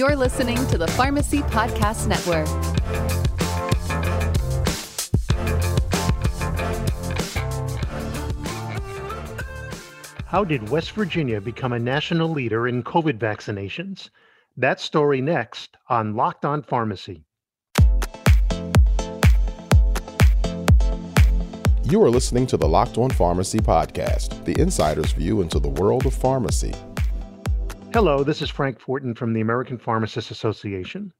You're listening to the Pharmacy Podcast Network. How did West Virginia become a national leader in COVID vaccinations? That story next on Locked On Pharmacy. You are listening to the Locked On Pharmacy podcast, the insider's view into the world of pharmacy. Hello, this is Frank Fortin from the American Pharmacists Association.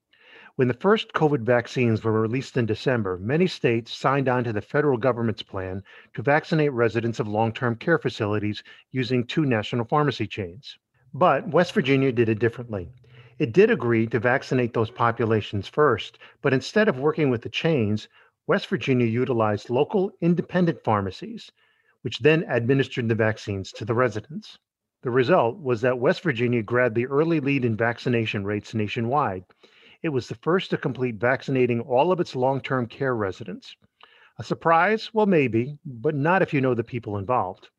When the first COVID vaccines were released in December, many states signed on to the federal government's plan to vaccinate residents of long term care facilities using two national pharmacy chains. But West Virginia did it differently. It did agree to vaccinate those populations first, but instead of working with the chains, West Virginia utilized local independent pharmacies, which then administered the vaccines to the residents. The result was that West Virginia grabbed the early lead in vaccination rates nationwide. It was the first to complete vaccinating all of its long term care residents. A surprise? Well, maybe, but not if you know the people involved.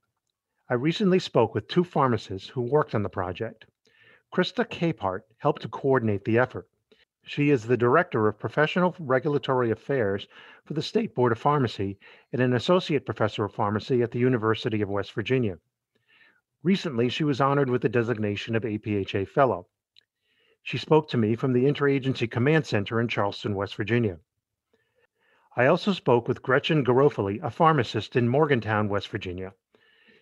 I recently spoke with two pharmacists who worked on the project. Krista Capehart helped to coordinate the effort. She is the Director of Professional Regulatory Affairs for the State Board of Pharmacy and an Associate Professor of Pharmacy at the University of West Virginia. Recently, she was honored with the designation of APHA Fellow. She spoke to me from the Interagency Command Center in Charleston, West Virginia. I also spoke with Gretchen Garofoli, a pharmacist in Morgantown, West Virginia.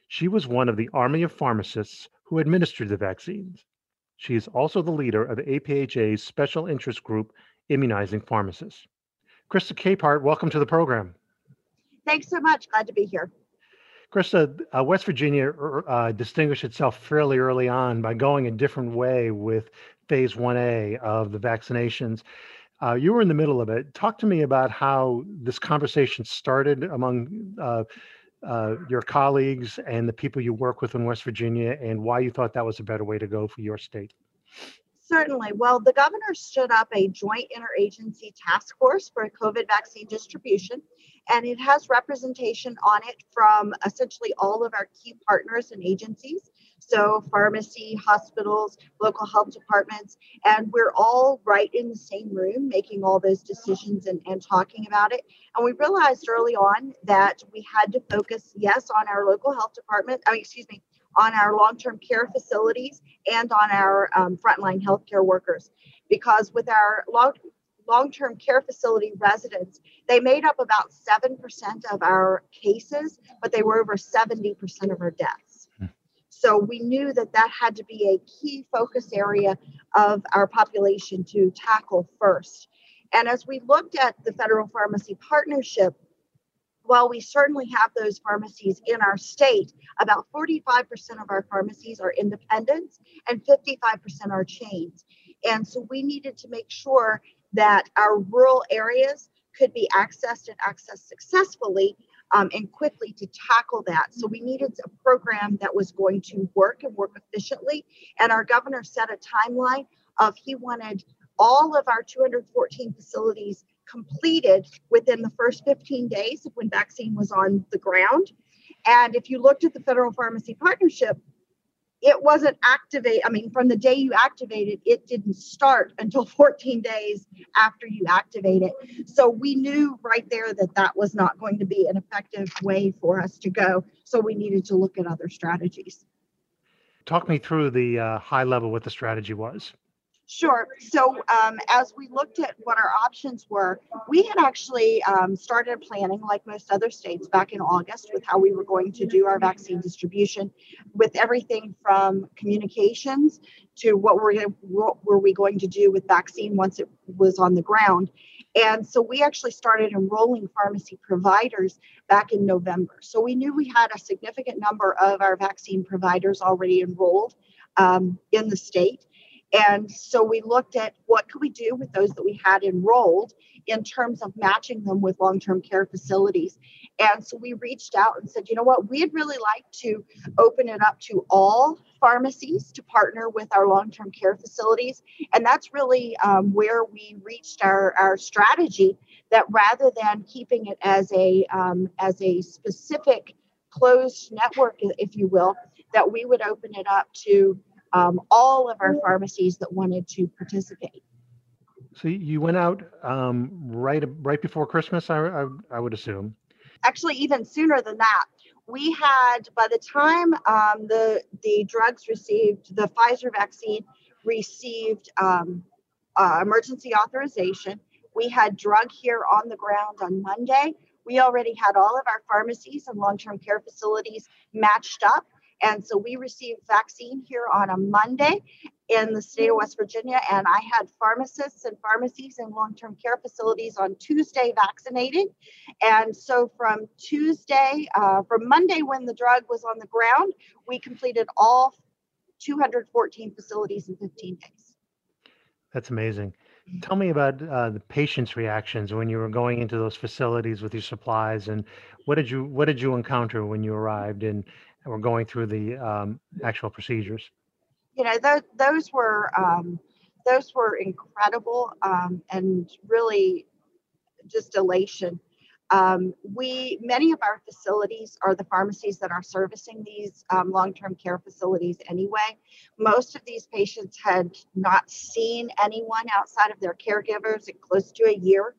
She was one of the Army of Pharmacists who administered the vaccines. She is also the leader of APHA's Special Interest Group, Immunizing Pharmacists. Krista Capehart, welcome to the program. Thanks so much. Glad to be here. Krista, uh, West Virginia er, uh, distinguished itself fairly early on by going a different way with phase 1A of the vaccinations. Uh, you were in the middle of it. Talk to me about how this conversation started among uh, uh, your colleagues and the people you work with in West Virginia and why you thought that was a better way to go for your state. Certainly. Well, the governor stood up a joint interagency task force for COVID vaccine distribution, and it has representation on it from essentially all of our key partners and agencies. So, pharmacy, hospitals, local health departments, and we're all right in the same room making all those decisions and, and talking about it. And we realized early on that we had to focus, yes, on our local health department, oh, excuse me, on our long term care facilities and on our um, frontline healthcare workers. Because with our long long term care facility residents, they made up about 7% of our cases, but they were over 70% of our deaths. Hmm. So we knew that that had to be a key focus area of our population to tackle first. And as we looked at the federal pharmacy partnership, while we certainly have those pharmacies in our state, about 45% of our pharmacies are independents and 55% are chains. And so we needed to make sure that our rural areas could be accessed and accessed successfully um, and quickly to tackle that. So we needed a program that was going to work and work efficiently. And our governor set a timeline of he wanted all of our 214 facilities completed within the first 15 days of when vaccine was on the ground. And if you looked at the federal pharmacy partnership, it wasn't activate. I mean, from the day you activated, it didn't start until 14 days after you activate it. So we knew right there that that was not going to be an effective way for us to go. So we needed to look at other strategies. Talk me through the uh, high level what the strategy was. Sure. So, um, as we looked at what our options were, we had actually um, started planning, like most other states, back in August with how we were going to do our vaccine distribution, with everything from communications to what were what were we going to do with vaccine once it was on the ground. And so we actually started enrolling pharmacy providers back in November. So we knew we had a significant number of our vaccine providers already enrolled um, in the state. And so we looked at what could we do with those that we had enrolled in terms of matching them with long-term care facilities. And so we reached out and said, you know what, we'd really like to open it up to all pharmacies to partner with our long-term care facilities. And that's really um, where we reached our, our strategy that rather than keeping it as a um, as a specific closed network, if you will, that we would open it up to um, all of our pharmacies that wanted to participate. So you went out um, right right before Christmas, I, I, I would assume. Actually, even sooner than that. We had by the time um, the the drugs received the Pfizer vaccine received um, uh, emergency authorization. We had drug here on the ground on Monday. We already had all of our pharmacies and long term care facilities matched up. And so we received vaccine here on a Monday in the state of West Virginia. And I had pharmacists and pharmacies and long term care facilities on Tuesday vaccinating. And so from Tuesday, uh, from Monday when the drug was on the ground, we completed all 214 facilities in 15 days. That's amazing. Tell me about uh, the patients' reactions when you were going into those facilities with your supplies, and what did you what did you encounter when you arrived and were going through the um, actual procedures? You know, th- those were um, those were incredible um, and really just elation um, we many of our facilities are the pharmacies that are servicing these um, long-term care facilities anyway. Most of these patients had not seen anyone outside of their caregivers in close to a year.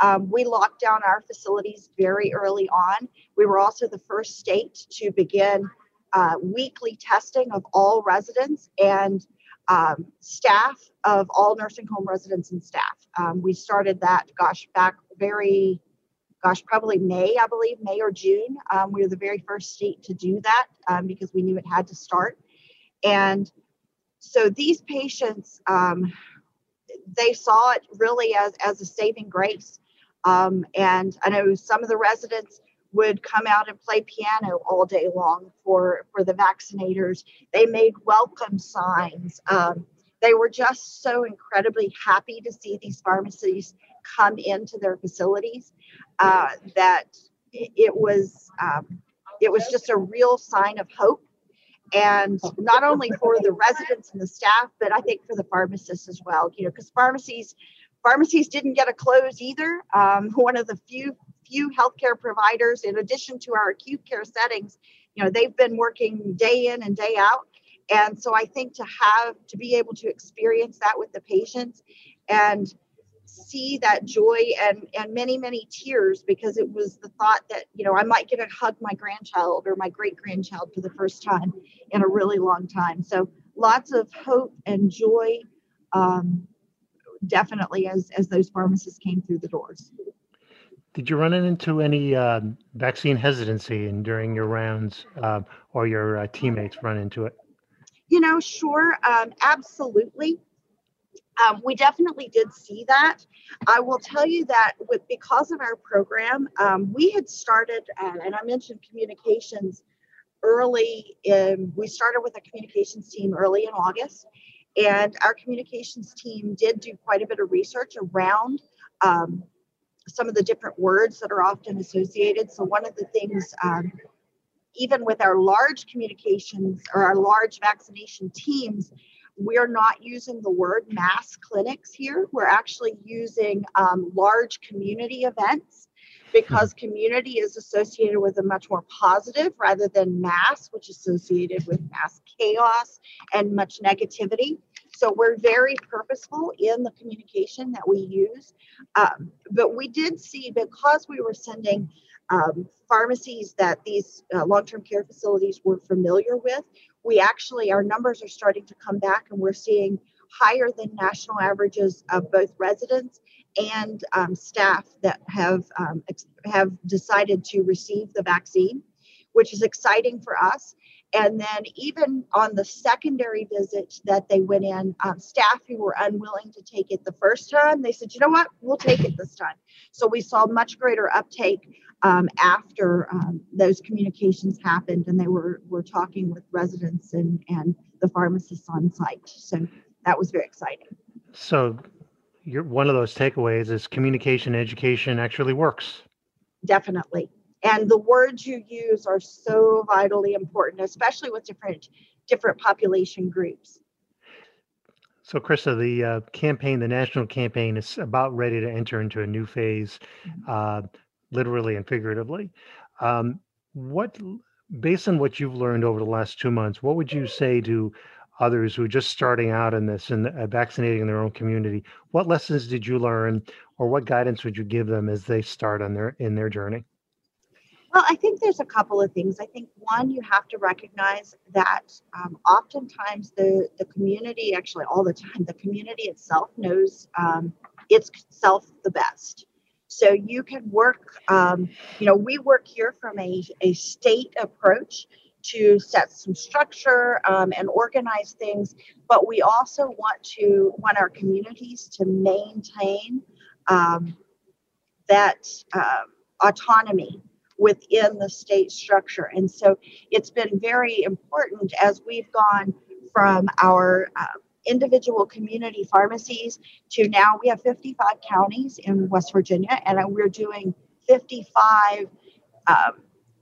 Um, we locked down our facilities very early on. We were also the first state to begin uh, weekly testing of all residents and um, staff of all nursing home residents and staff. Um, we started that, gosh, back very gosh, probably May, I believe, May or June. Um, we were the very first state to do that um, because we knew it had to start. And so these patients, um, they saw it really as, as a saving grace. Um, and I know some of the residents would come out and play piano all day long for, for the vaccinators. They made welcome signs. Um, they were just so incredibly happy to see these pharmacies come into their facilities uh, that it was um, it was just a real sign of hope and not only for the residents and the staff but i think for the pharmacists as well you know because pharmacies pharmacies didn't get a close either um, one of the few few healthcare providers in addition to our acute care settings you know they've been working day in and day out and so i think to have to be able to experience that with the patients and see that joy and and many many tears because it was the thought that you know I might get to hug my grandchild or my great grandchild for the first time in a really long time. So lots of hope and joy, um, definitely as as those pharmacists came through the doors. Did you run into any uh, vaccine hesitancy in, during your rounds, uh, or your uh, teammates run into it? You know, sure, um, absolutely. Um, we definitely did see that. I will tell you that with because of our program, um, we had started, uh, and I mentioned communications early. In, we started with a communications team early in August, and our communications team did do quite a bit of research around um, some of the different words that are often associated. So one of the things um, even with our large communications or our large vaccination teams, we're not using the word mass clinics here. We're actually using um, large community events because hmm. community is associated with a much more positive rather than mass, which is associated with mass chaos and much negativity. So we're very purposeful in the communication that we use. Um, but we did see because we were sending um, pharmacies that these uh, long term care facilities were familiar with, we actually, our numbers are starting to come back and we're seeing higher than national averages of both residents and um, staff that have um, have decided to receive the vaccine, which is exciting for us. And then even on the secondary visit that they went in, um, staff who were unwilling to take it the first time, they said, you know what, we'll take it this time. So we saw much greater uptake um, after um, those communications happened and they were, were talking with residents and, and the pharmacists on site. So that was very exciting. So you're, one of those takeaways is communication education actually works. Definitely. And the words you use are so vitally important, especially with different different population groups. So, Krista, the uh, campaign, the national campaign, is about ready to enter into a new phase. Mm-hmm. Uh, literally and figuratively. Um, what, based on what you've learned over the last two months, what would you say to others who are just starting out in this and uh, vaccinating in their own community, what lessons did you learn, or what guidance would you give them as they start on their in their journey? Well, I think there's a couple of things. I think one, you have to recognize that um, oftentimes the the community, actually all the time, the community itself knows um, itself the best. So you can work, um, you know, we work here from a, a state approach to set some structure um, and organize things, but we also want to want our communities to maintain um, that uh, autonomy within the state structure. And so it's been very important as we've gone from our uh, individual community pharmacies to now we have 55 counties in West Virginia, and we're doing 55 um,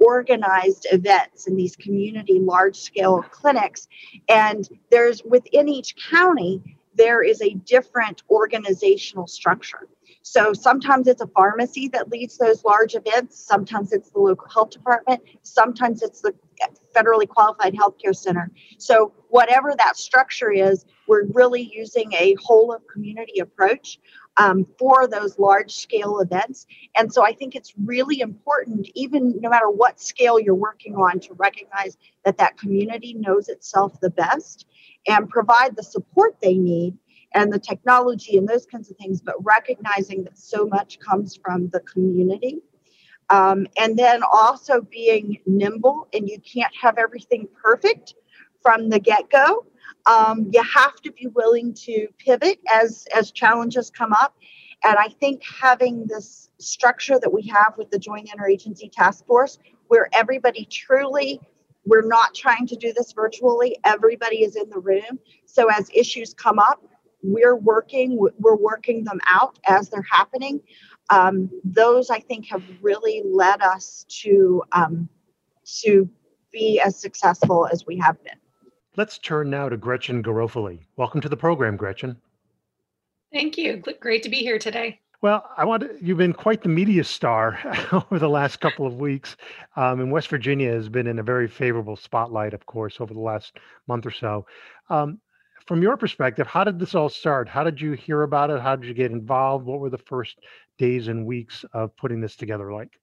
organized events in these community large scale clinics. And there's within each county, there is a different organizational structure. So sometimes it's a pharmacy that leads those large events, sometimes it's the local health department, sometimes it's the federally qualified healthcare center. So whatever that structure is, we're really using a whole of community approach um, for those large scale events. And so I think it's really important, even no matter what scale you're working on, to recognize that that community knows itself the best and provide the support they need and the technology and those kinds of things, but recognizing that so much comes from the community. Um, and then also being nimble, and you can't have everything perfect from the get go. Um, you have to be willing to pivot as as challenges come up. And I think having this structure that we have with the Joint Interagency Task Force, where everybody truly, we're not trying to do this virtually, everybody is in the room. So as issues come up, we're working, we're working them out as they're happening. Um, those I think have really led us to um, to be as successful as we have been. Let's turn now to Gretchen Garofoli. Welcome to the program, Gretchen. Thank you. Great to be here today. Well, I want to, you've been quite the media star over the last couple of weeks. Um, and West Virginia has been in a very favorable spotlight, of course, over the last month or so. Um, from your perspective, how did this all start? How did you hear about it? How did you get involved? What were the first days and weeks of putting this together like?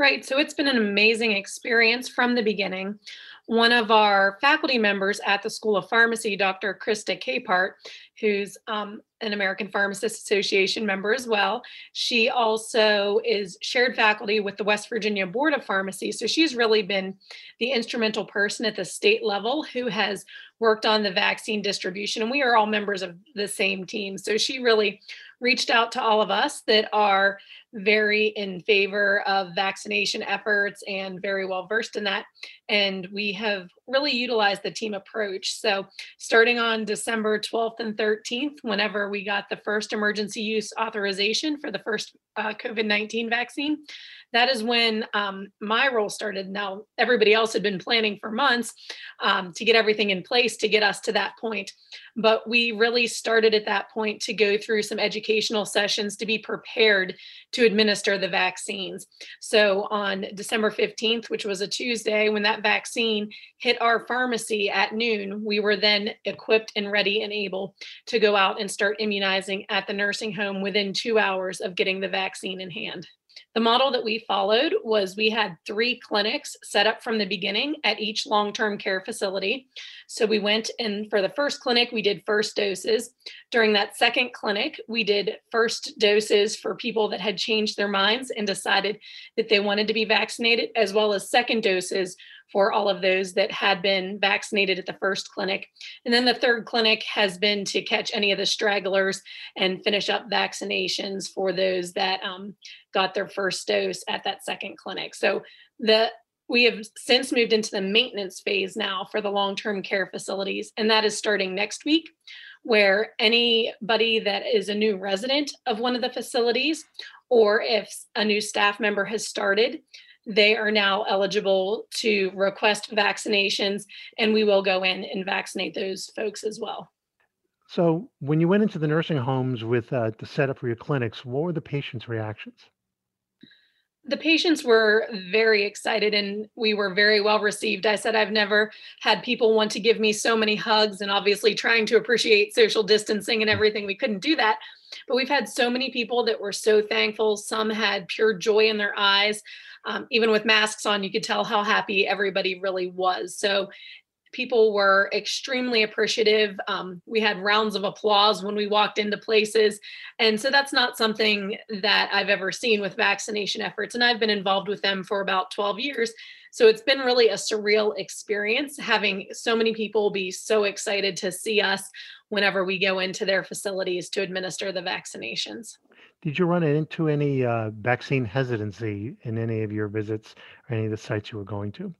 Right. So it's been an amazing experience from the beginning. One of our faculty members at the School of Pharmacy, Dr. Krista Capehart, who's um, an American Pharmacists Association member as well, she also is shared faculty with the West Virginia Board of Pharmacy. So she's really been the instrumental person at the state level who has worked on the vaccine distribution. And we are all members of the same team. So she really reached out to all of us that are very in favor of vaccination efforts and very well versed in that. And we have really utilized the team approach. So, starting on December 12th and 13th, whenever we got the first emergency use authorization for the first uh, COVID 19 vaccine, that is when um, my role started. Now, everybody else had been planning for months um, to get everything in place to get us to that point. But we really started at that point to go through some educational sessions to be prepared to administer the vaccines. So on December 15th, which was a Tuesday, when that vaccine hit our pharmacy at noon, we were then equipped and ready and able to go out and start immunizing at the nursing home within two hours of getting the vaccine in hand. The model that we followed was we had three clinics set up from the beginning at each long term care facility. So we went and for the first clinic, we did first doses. During that second clinic, we did first doses for people that had changed their minds and decided that they wanted to be vaccinated, as well as second doses for all of those that had been vaccinated at the first clinic. And then the third clinic has been to catch any of the stragglers and finish up vaccinations for those that um, got their first dose at that second clinic. So the we have since moved into the maintenance phase now for the long-term care facilities, and that is starting next week, where anybody that is a new resident of one of the facilities, or if a new staff member has started, they are now eligible to request vaccinations, and we will go in and vaccinate those folks as well. So, when you went into the nursing homes with uh, the setup for your clinics, what were the patients' reactions? the patients were very excited and we were very well received. I said, I've never had people want to give me so many hugs and obviously trying to appreciate social distancing and everything. We couldn't do that. But we've had so many people that were so thankful. Some had pure joy in their eyes. Um, even with masks on, you could tell how happy everybody really was. So people were extremely appreciative. Um, we had rounds of applause when we walked into places. And so that's not something that I've ever seen with vaccination efforts. And I've been involved with them for about 12 years. So it's been really a surreal experience having so many people be so excited to see us whenever we go into their facilities to administer the vaccinations. Did you run into any uh, vaccine hesitancy in any of your visits or any of the sites you were going to?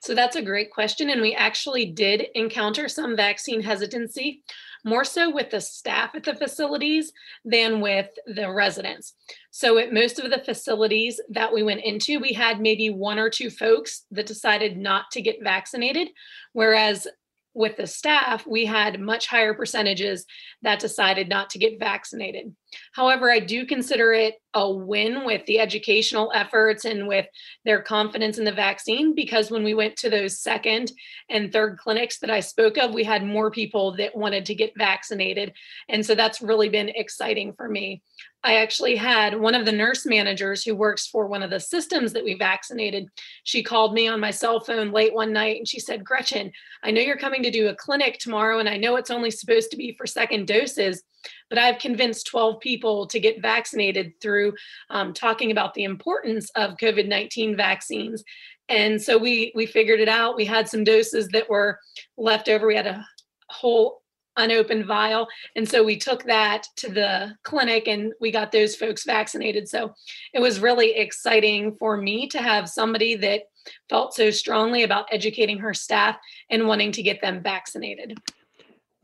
So that's a great question. And we actually did encounter some vaccine hesitancy, more so with the staff at the facilities than with the residents. So at most of the facilities that we went into, we had maybe one or two folks that decided not to get vaccinated, whereas with the staff, we had much higher percentages that decided not to get vaccinated. However, I do consider it a win with the educational efforts and with their confidence in the vaccine because when we went to those second and third clinics that I spoke of, we had more people that wanted to get vaccinated. And so that's really been exciting for me. I actually had one of the nurse managers who works for one of the systems that we vaccinated. She called me on my cell phone late one night and she said, Gretchen, I know you're coming to do a clinic tomorrow, and I know it's only supposed to be for second doses but I've convinced 12 people to get vaccinated through um, talking about the importance of COVID 19 vaccines. And so we we figured it out. We had some doses that were left over. We had a whole unopened vial. And so we took that to the clinic and we got those folks vaccinated. So it was really exciting for me to have somebody that felt so strongly about educating her staff and wanting to get them vaccinated.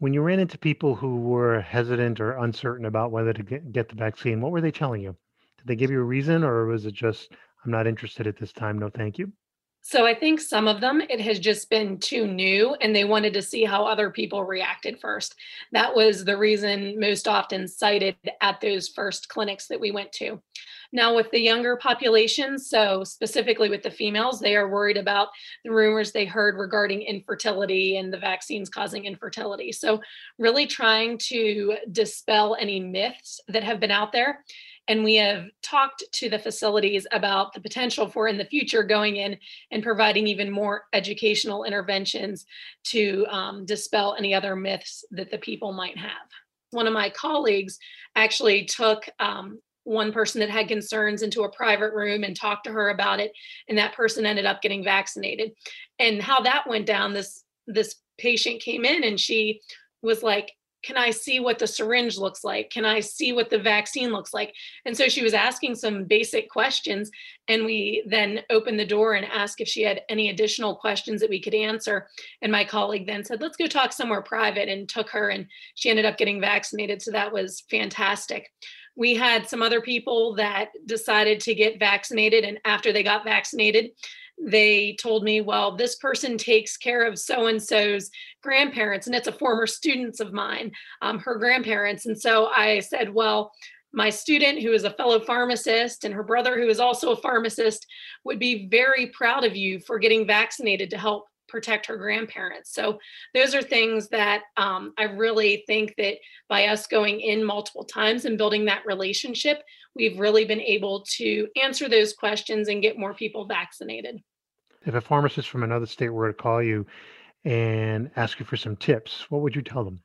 When you ran into people who were hesitant or uncertain about whether to get, the vaccine, what were they telling you? Did they give you a reason or was it just, I'm not interested at this time, no thank you? So I think some of them, it has just been too new and they wanted to see how other people reacted first. That was the reason most often cited at those first clinics that we went to. Now, with the younger population, so specifically with the females, they are worried about the rumors they heard regarding infertility and the vaccines causing infertility. So, really trying to dispel any myths that have been out there and we have talked to the facilities about the potential for in the future going in and providing even more educational interventions to um, dispel any other myths that the people might have. One of my colleagues actually took um, one person that had concerns into a private room and talked to her about it and that person ended up getting vaccinated and how that went down this this patient came in and she was like can I see what the syringe looks like? Can I see what the vaccine looks like? And so she was asking some basic questions. And we then opened the door and asked if she had any additional questions that we could answer. And my colleague then said, let's go talk somewhere private and took her. And she ended up getting vaccinated. So that was fantastic. We had some other people that decided to get vaccinated. And after they got vaccinated, they told me, well, this person takes care of so and so's grandparents, and it's a former student of mine, um, her grandparents. And so I said, well, my student, who is a fellow pharmacist, and her brother, who is also a pharmacist, would be very proud of you for getting vaccinated to help protect her grandparents. So those are things that um, I really think that by us going in multiple times and building that relationship, we've really been able to answer those questions and get more people vaccinated. If a pharmacist from another state were to call you and ask you for some tips, what would you tell them?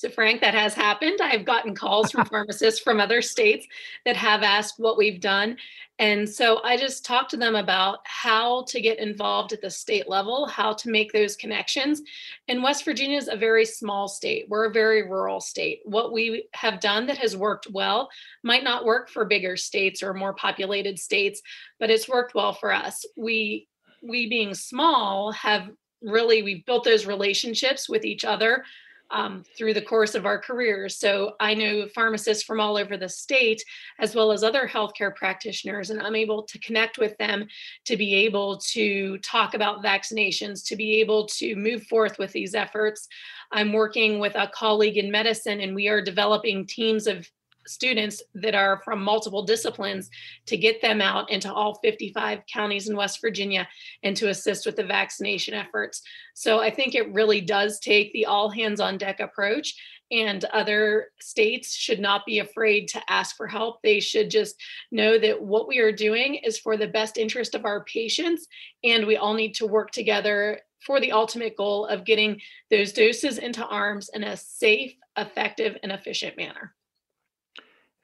So, Frank, that has happened. I've gotten calls from pharmacists from other states that have asked what we've done. And so I just talked to them about how to get involved at the state level, how to make those connections. And West Virginia is a very small state. We're a very rural state. What we have done that has worked well might not work for bigger states or more populated states, but it's worked well for us. We we being small have really we've built those relationships with each other um, through the course of our careers. So I know pharmacists from all over the state, as well as other healthcare practitioners, and I'm able to connect with them to be able to talk about vaccinations, to be able to move forth with these efforts. I'm working with a colleague in medicine, and we are developing teams of students that are from multiple disciplines to get them out into all 55 counties in West Virginia and to assist with the vaccination efforts. So I think it really does take the all hands on deck approach and other states should not be afraid to ask for help. They should just know that what we are doing is for the best interest of our patients, and we all need to work together for the ultimate goal of getting those doses into arms in a safe, effective, and efficient manner.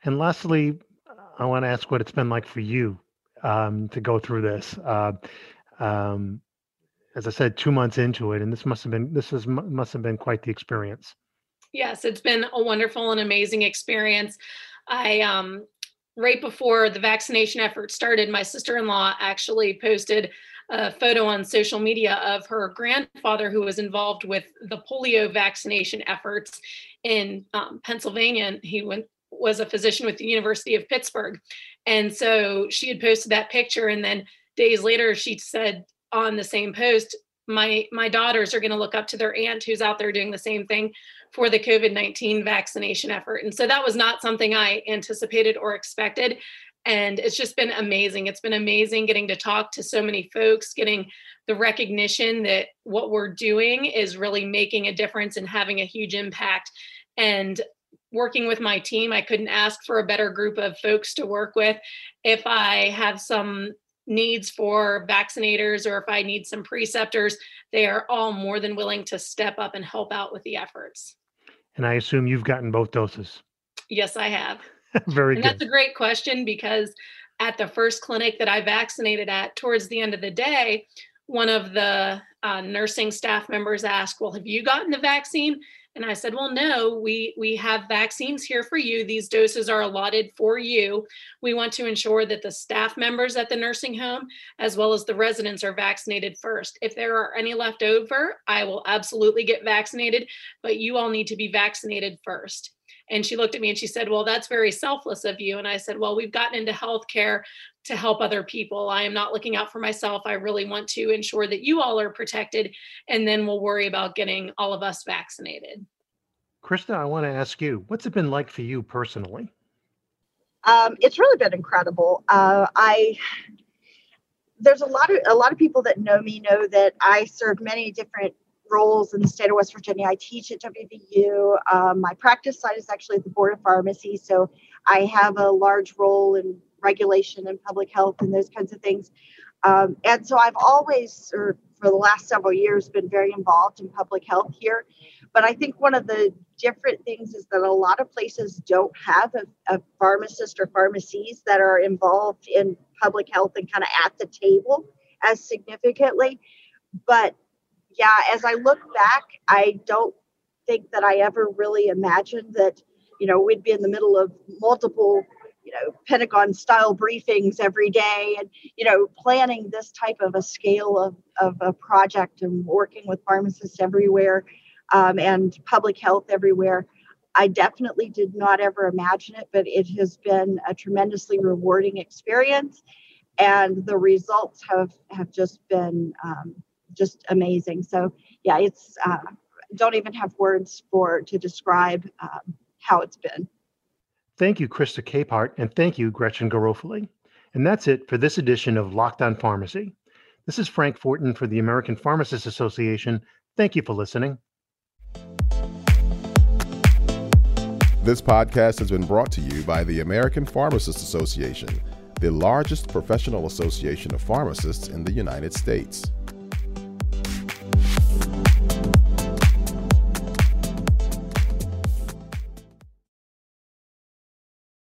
And lastly, I want to ask what it's been like for you um, to go through this. Uh, um, as I said, two months into it, and this must have been this is must have been quite the experience. Yes, it's been a wonderful and amazing experience. I um, right before the vaccination effort started, my sister-in-law actually posted a photo on social media of her grandfather who was involved with the polio vaccination efforts in um, Pennsylvania. He went was a physician with the University of Pittsburgh. And so she had posted that picture and then days later she said on the same post, my my daughters are going to look up to their aunt who's out there doing the same thing for the COVID-19 vaccination effort. And so that was not something I anticipated or expected. And it's just been amazing. It's been amazing getting to talk to so many folks, getting the recognition that what we're doing is really making a difference and having a huge impact. And working with my team, I couldn't ask for a better group of folks to work with. If I have some needs for vaccinators or if I need some preceptors, they are all more than willing to step up and help out with the efforts. And I assume you've gotten both doses. Yes, I have. Very and good. That's a great question because at the first clinic that I vaccinated at, towards the end of the day, one of the uh, nursing staff members asked, Well, have you gotten the vaccine? And I said, well, no, we, we have vaccines here for you. These doses are allotted for you. We want to ensure that the staff members at the nursing home, as well as the residents, are vaccinated first. If there are any left over, I will absolutely get vaccinated, but you all need to be vaccinated first. And she looked at me and she said, Well, that's very selfless of you. And I said, Well, we've gotten into healthcare to help other people. I am not looking out for myself. I really want to ensure that you all are protected. And then we'll worry about getting all of us vaccinated. Krista, I want to ask you, what's it been like for you personally? Um, it's really been incredible. Uh, I there's a lot of a lot of people that know me know that I serve many different roles in the state of West Virginia. I teach at WVU. Um, my practice side is actually at the Board of Pharmacy, so I have a large role in regulation and public health and those kinds of things. Um, and so I've always, or for the last several years, been very involved in public health here. But I think one of the different things is that a lot of places don't have a, a pharmacist or pharmacies that are involved in public health and kind of at the table as significantly. But yeah, as I look back, I don't think that I ever really imagined that, you know, we'd be in the middle of multiple, you know, Pentagon style briefings every day and, you know, planning this type of a scale of, of a project and working with pharmacists everywhere um, and public health everywhere. I definitely did not ever imagine it, but it has been a tremendously rewarding experience. And the results have, have just been um, just amazing. So yeah, it's uh, don't even have words for to describe um, how it's been. Thank you, Krista Capehart, and thank you, Gretchen Garofoli. And that's it for this edition of Locked On Pharmacy. This is Frank Fortin for the American Pharmacists Association. Thank you for listening. This podcast has been brought to you by the American Pharmacists Association, the largest professional association of pharmacists in the United States.